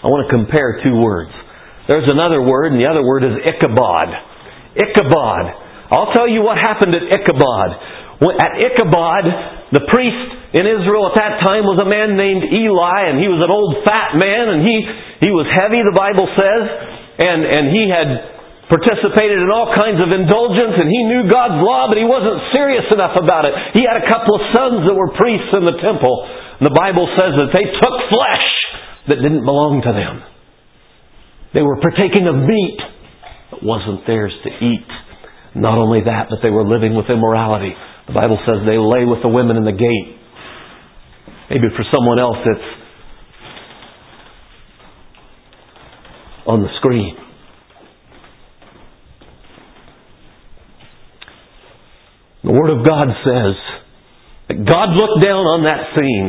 I want to compare two words. There's another word, and the other word is Ichabod. Ichabod. I'll tell you what happened at Ichabod. At Ichabod, the priest in Israel at that time was a man named Eli, and he was an old fat man, and he, he was heavy, the Bible says, and, and he had participated in all kinds of indulgence, and he knew God's law, but he wasn't serious enough about it. He had a couple of sons that were priests in the temple, and the Bible says that they took flesh that didn't belong to them. They were partaking of meat that wasn't theirs to eat. Not only that, but they were living with immorality. The Bible says they lay with the women in the gate. Maybe for someone else it's on the screen. The Word of God says that God looked down on that scene,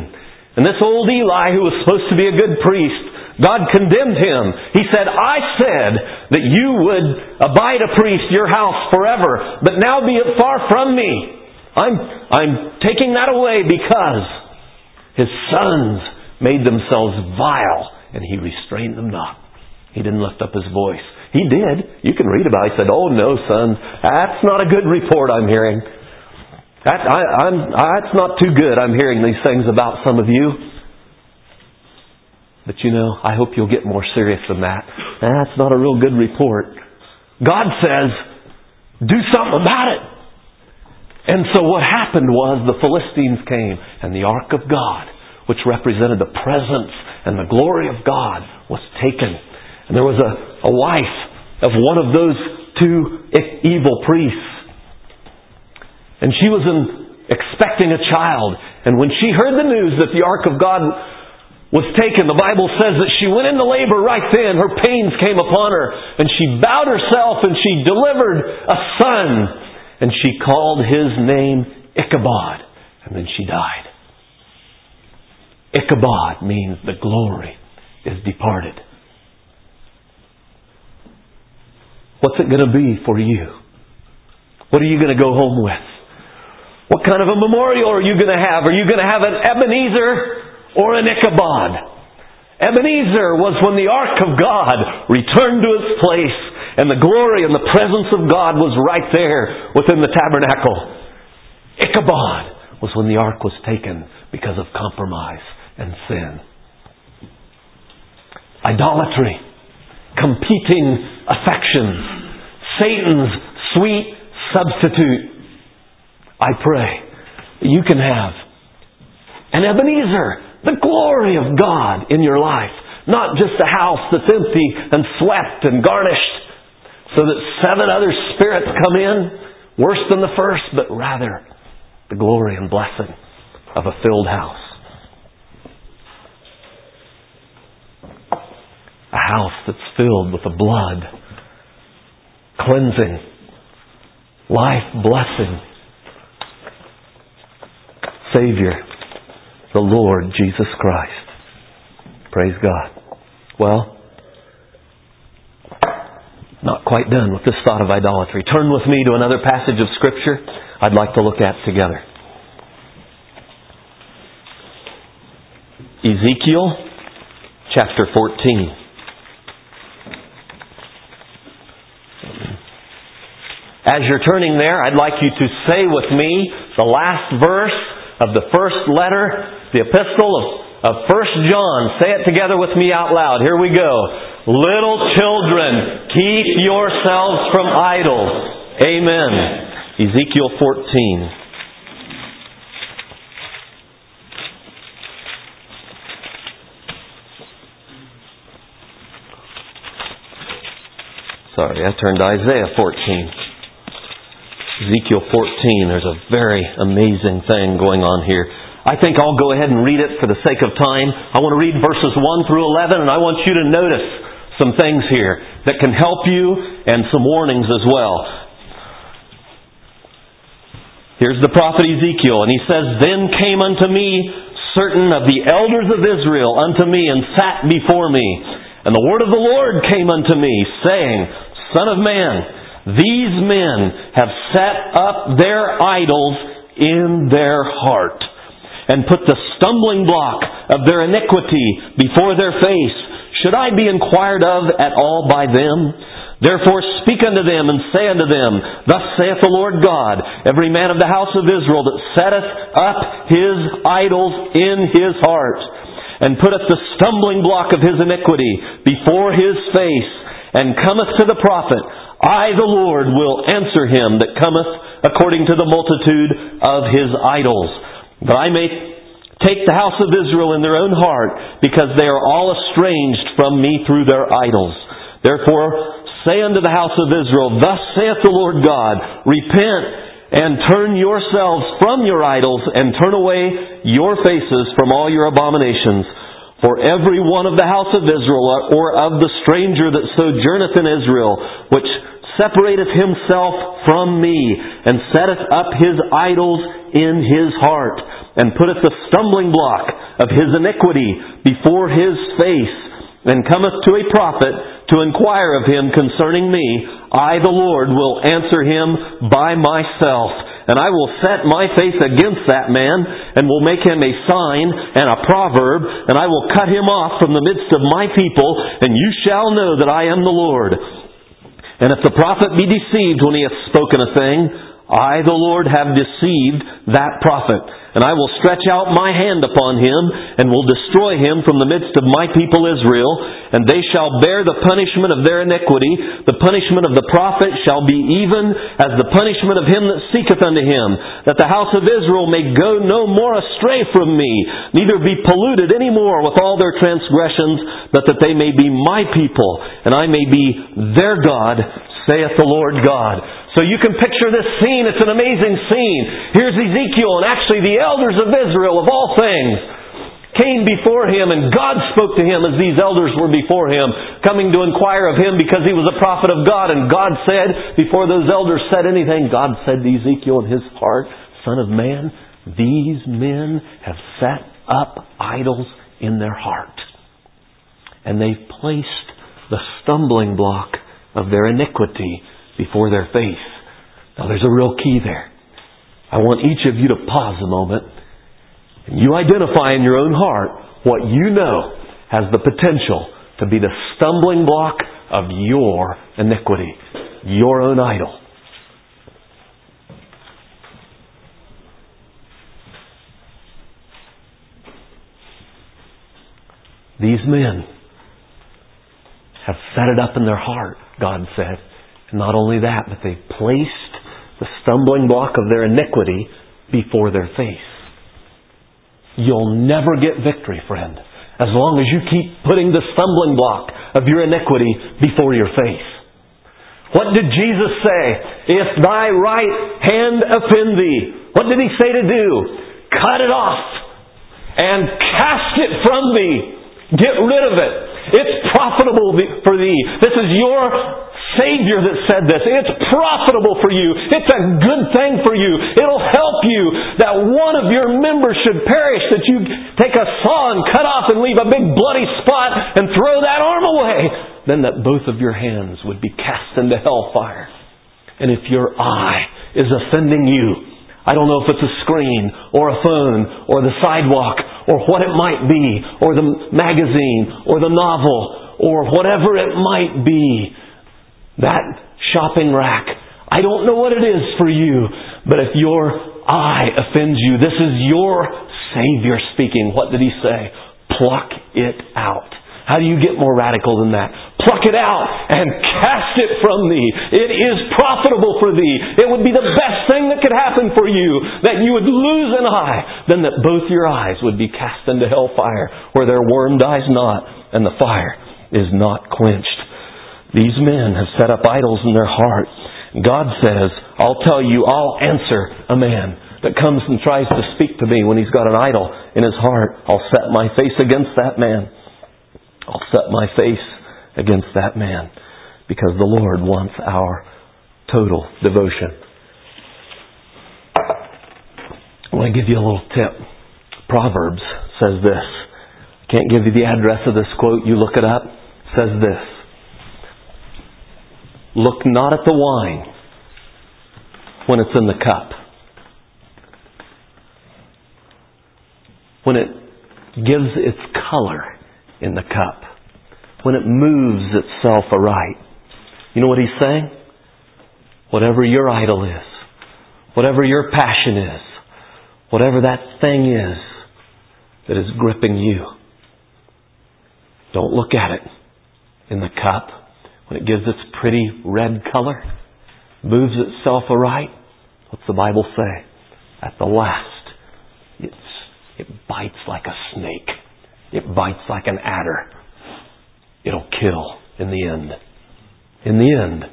and this old Eli, who was supposed to be a good priest, God condemned him. He said, I said that you would abide a priest, your house forever, but now be it far from me. I'm, I'm taking that away because his sons made themselves vile, and he restrained them not. He didn't lift up his voice. He did. You can read about it. He said, Oh no, sons, that's not a good report I'm hearing. That, I, I'm, that's not too good. I'm hearing these things about some of you. But you know, I hope you'll get more serious than that. That's not a real good report. God says, do something about it. And so what happened was the Philistines came and the Ark of God, which represented the presence and the glory of God, was taken. And there was a, a wife of one of those two evil priests and she was in, expecting a child. And when she heard the news that the Ark of God was taken, the Bible says that she went into labor right then. Her pains came upon her. And she bowed herself and she delivered a son. And she called his name Ichabod. And then she died. Ichabod means the glory is departed. What's it going to be for you? What are you going to go home with? What kind of a memorial are you going to have? Are you going to have an Ebenezer or an Ichabod? Ebenezer was when the ark of God returned to its place and the glory and the presence of God was right there within the tabernacle. Ichabod was when the ark was taken because of compromise and sin. Idolatry, competing affections, Satan's sweet substitute I pray that you can have an Ebenezer, the glory of God in your life. Not just a house that's empty and swept and garnished so that seven other spirits come in, worse than the first, but rather the glory and blessing of a filled house. A house that's filled with the blood, cleansing, life blessing, Savior, the Lord Jesus Christ. Praise God. Well, not quite done with this thought of idolatry. Turn with me to another passage of Scripture I'd like to look at together. Ezekiel chapter 14. As you're turning there, I'd like you to say with me the last verse of the first letter, the epistle of, of 1 John. Say it together with me out loud. Here we go. Little children, keep yourselves from idols. Amen. Ezekiel 14. Sorry, I turned to Isaiah 14. Ezekiel 14, there's a very amazing thing going on here. I think I'll go ahead and read it for the sake of time. I want to read verses 1 through 11, and I want you to notice some things here that can help you and some warnings as well. Here's the prophet Ezekiel, and he says, Then came unto me certain of the elders of Israel unto me and sat before me. And the word of the Lord came unto me, saying, Son of man, these men have set up their idols in their heart and put the stumbling block of their iniquity before their face. Should I be inquired of at all by them? Therefore speak unto them and say unto them, Thus saith the Lord God, every man of the house of Israel that setteth up his idols in his heart, and putteth the stumbling block of his iniquity before his face, and cometh to the prophet, I, the Lord, will answer him that cometh according to the multitude of his idols. That I may take the house of Israel in their own heart, because they are all estranged from me through their idols. Therefore, say unto the house of Israel, Thus saith the Lord God, Repent and turn yourselves from your idols and turn away your faces from all your abominations. For every one of the house of Israel or of the stranger that sojourneth in Israel, which separateth himself from me, and setteth up his idols in his heart, and putteth the stumbling block of his iniquity before his face, and cometh to a prophet to inquire of him concerning me, I, the Lord, will answer him by myself. And I will set my face against that man, and will make him a sign and a proverb, and I will cut him off from the midst of my people, and you shall know that I am the Lord. And if the prophet be deceived when he hath spoken a thing, I, the Lord, have deceived that prophet. And I will stretch out my hand upon him, and will destroy him from the midst of my people Israel, and they shall bear the punishment of their iniquity. The punishment of the prophet shall be even as the punishment of him that seeketh unto him, that the house of Israel may go no more astray from me, neither be polluted any more with all their transgressions, but that they may be my people, and I may be their God, saith the Lord God. So you can picture this scene. It's an amazing scene. Here's Ezekiel, and actually the elders of Israel, of all things, came before him, and God spoke to him as these elders were before him, coming to inquire of him because he was a prophet of God. And God said, before those elders said anything, God said to Ezekiel in his heart, Son of man, these men have set up idols in their heart. And they've placed the stumbling block of their iniquity before their face. Now there's a real key there. I want each of you to pause a moment and you identify in your own heart what you know has the potential to be the stumbling block of your iniquity, your own idol. These men have set it up in their heart, God said. And not only that, but they placed the stumbling block of their iniquity before their face. You'll never get victory, friend, as long as you keep putting the stumbling block of your iniquity before your face. What did Jesus say? If thy right hand offend thee, what did he say to do? Cut it off and cast it from thee. Get rid of it. It's profitable for thee. This is your Savior that said this. It's profitable for you. It's a good thing for you. It'll help you that one of your members should perish, that you take a saw and cut off and leave a big bloody spot and throw that arm away. Then that both of your hands would be cast into hellfire. And if your eye is offending you, I don't know if it's a screen or a phone or the sidewalk or what it might be or the magazine or the novel or whatever it might be that shopping rack. I don't know what it is for you, but if your eye offends you, this is your Savior speaking. What did He say? Pluck it out. How do you get more radical than that? Pluck it out and cast it from thee. It is profitable for thee. It would be the best thing that could happen for you that you would lose an eye, than that both your eyes would be cast into hellfire, where their worm dies not and the fire is not quenched. These men have set up idols in their heart. God says, I'll tell you, I'll answer a man that comes and tries to speak to me when he's got an idol in his heart. I'll set my face against that man. I'll set my face against that man because the Lord wants our total devotion. I want to give you a little tip. Proverbs says this. I can't give you the address of this quote. You look it up. Says this. Look not at the wine when it's in the cup. When it gives its color in the cup. When it moves itself aright. You know what he's saying? Whatever your idol is, whatever your passion is, whatever that thing is that is gripping you, don't look at it in the cup when it gives its pretty red color, moves itself aright, what's the Bible say? At the last, it's, it bites like a snake. It bites like an adder. It'll kill in the end. in the end,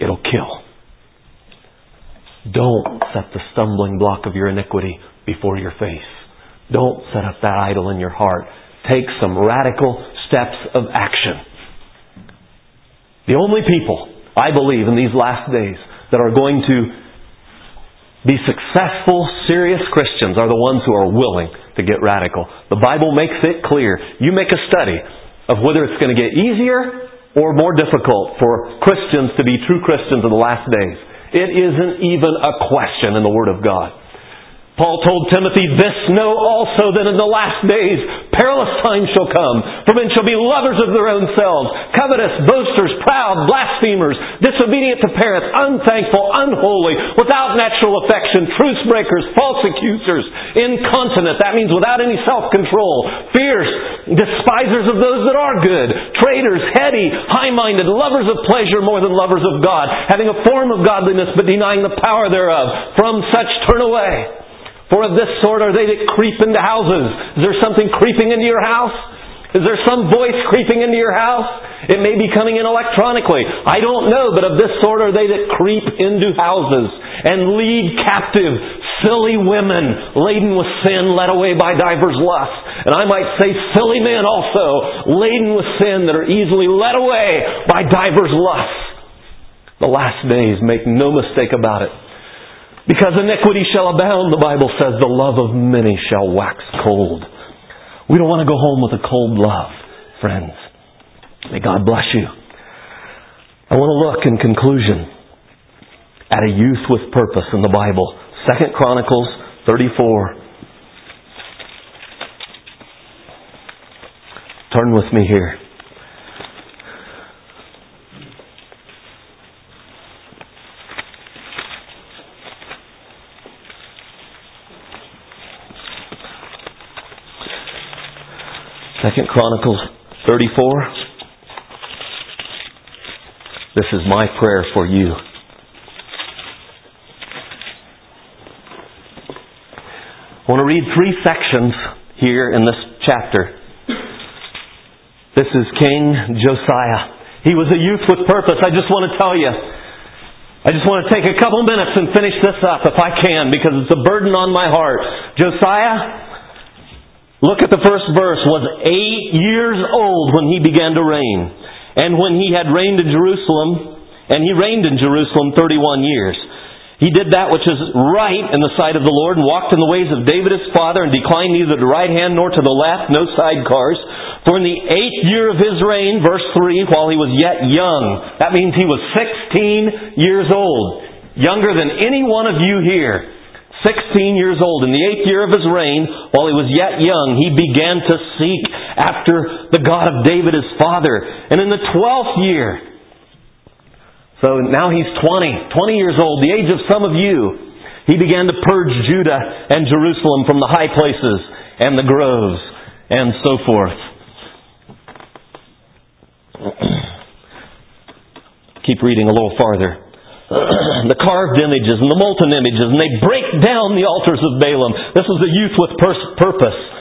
it'll kill. Don't set the stumbling block of your iniquity before your face. Don't set up that idol in your heart. Take some radical steps of action. The only people, I believe, in these last days that are going to be successful, serious Christians are the ones who are willing to get radical. The Bible makes it clear. You make a study of whether it's going to get easier or more difficult for Christians to be true Christians in the last days. It isn't even a question in the Word of God. Paul told Timothy, This know also that in the last days perilous times shall come, for men shall be lovers of their own selves, covetous, boasters, proud, blasphemers, disobedient to parents, unthankful, unholy, without natural affection, truce breakers, false accusers, incontinent, that means without any self-control, fierce, despisers of those that are good, traitors, heady, high-minded, lovers of pleasure more than lovers of God, having a form of godliness but denying the power thereof. From such turn away. For of this sort are they that creep into houses. Is there something creeping into your house? Is there some voice creeping into your house? It may be coming in electronically. I don't know, but of this sort are they that creep into houses and lead captive silly women laden with sin, led away by divers lusts. And I might say silly men also, laden with sin that are easily led away by divers lusts. The last days, make no mistake about it, because iniquity shall abound, the Bible says, the love of many shall wax cold. We don't want to go home with a cold love, friends. May God bless you. I want to look in conclusion at a youth with purpose in the Bible. Second Chronicles 34. Turn with me here. Second Chronicles 34. This is my prayer for you. I want to read three sections here in this chapter. This is King Josiah. He was a youth with purpose. I just want to tell you. I just want to take a couple minutes and finish this up if I can because it's a burden on my heart. Josiah Look at the first verse, was eight years old when he began to reign. And when he had reigned in Jerusalem, and he reigned in Jerusalem 31 years. He did that which is right in the sight of the Lord and walked in the ways of David his father and declined neither to the right hand nor to the left, no sidecars. For in the eighth year of his reign, verse 3, while he was yet young, that means he was 16 years old, younger than any one of you here. 16 years old, in the eighth year of his reign, while he was yet young, he began to seek after the God of David his father. And in the twelfth year, so now he's 20, 20 years old, the age of some of you, he began to purge Judah and Jerusalem from the high places and the groves and so forth. Keep reading a little farther. <clears throat> the carved images and the molten images, and they break down the altars of Baalim. This was a youth with purpose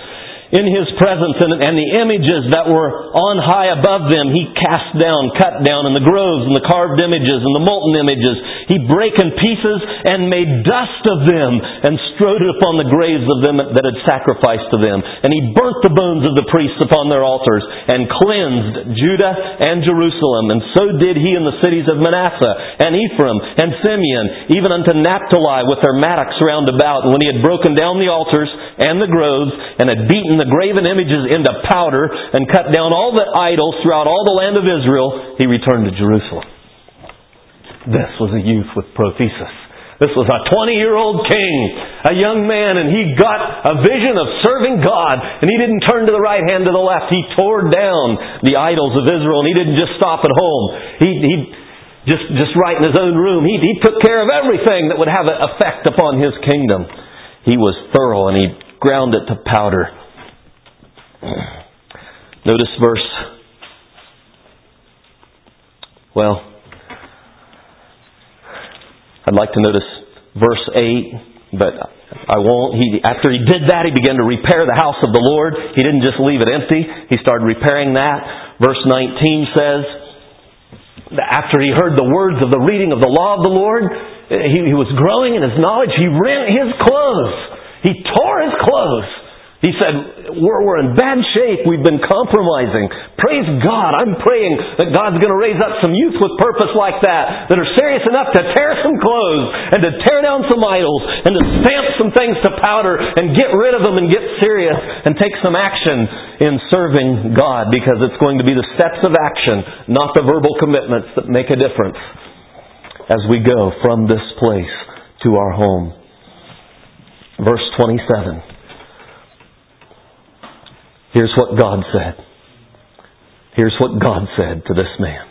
in his presence and, and, the images that were on high above them he cast down, cut down, and the groves and the carved images and the molten images he brake in pieces and made dust of them and strode it upon the graves of them that had sacrificed to them. And he burnt the bones of the priests upon their altars and cleansed Judah and Jerusalem. And so did he in the cities of Manasseh and Ephraim and Simeon, even unto Naphtali with their mattocks round about. And when he had broken down the altars and the groves and had beaten the graven images into powder and cut down all the idols throughout all the land of Israel, he returned to Jerusalem. This was a youth with prothesis. This was a 20 year old king, a young man, and he got a vision of serving God, and he didn't turn to the right hand to the left. He tore down the idols of Israel, and he didn't just stop at home. He, he just, just right in his own room. He, he took care of everything that would have an effect upon his kingdom. He was thorough, and he ground it to powder. <clears throat> Notice verse. Well, I'd like to notice verse 8, but I won't. He, after he did that, he began to repair the house of the Lord. He didn't just leave it empty, he started repairing that. Verse 19 says, after he heard the words of the reading of the law of the Lord, eh, he, he was growing in his knowledge. He rent his clothes. He tore his clothes. He said, we're, we're in bad shape. We've been compromising. Praise God. I'm praying that God's going to raise up some youth with purpose like that, that are serious enough to tear some clothes and to tear down some idols and to stamp some things to powder and get rid of them and get serious and take some action in serving God because it's going to be the steps of action, not the verbal commitments that make a difference as we go from this place to our home. Verse 27. Here's what God said. Here's what God said to this man.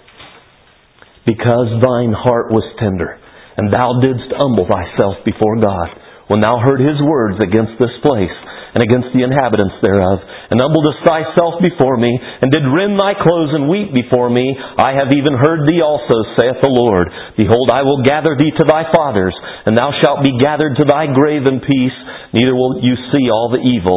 Because thine heart was tender, and thou didst humble thyself before God, when thou heard his words against this place, and against the inhabitants thereof, and humbledest thyself before me, and did rend thy clothes and weep before me, I have even heard thee also, saith the Lord. Behold, I will gather thee to thy fathers, and thou shalt be gathered to thy grave in peace, neither will you see all the evil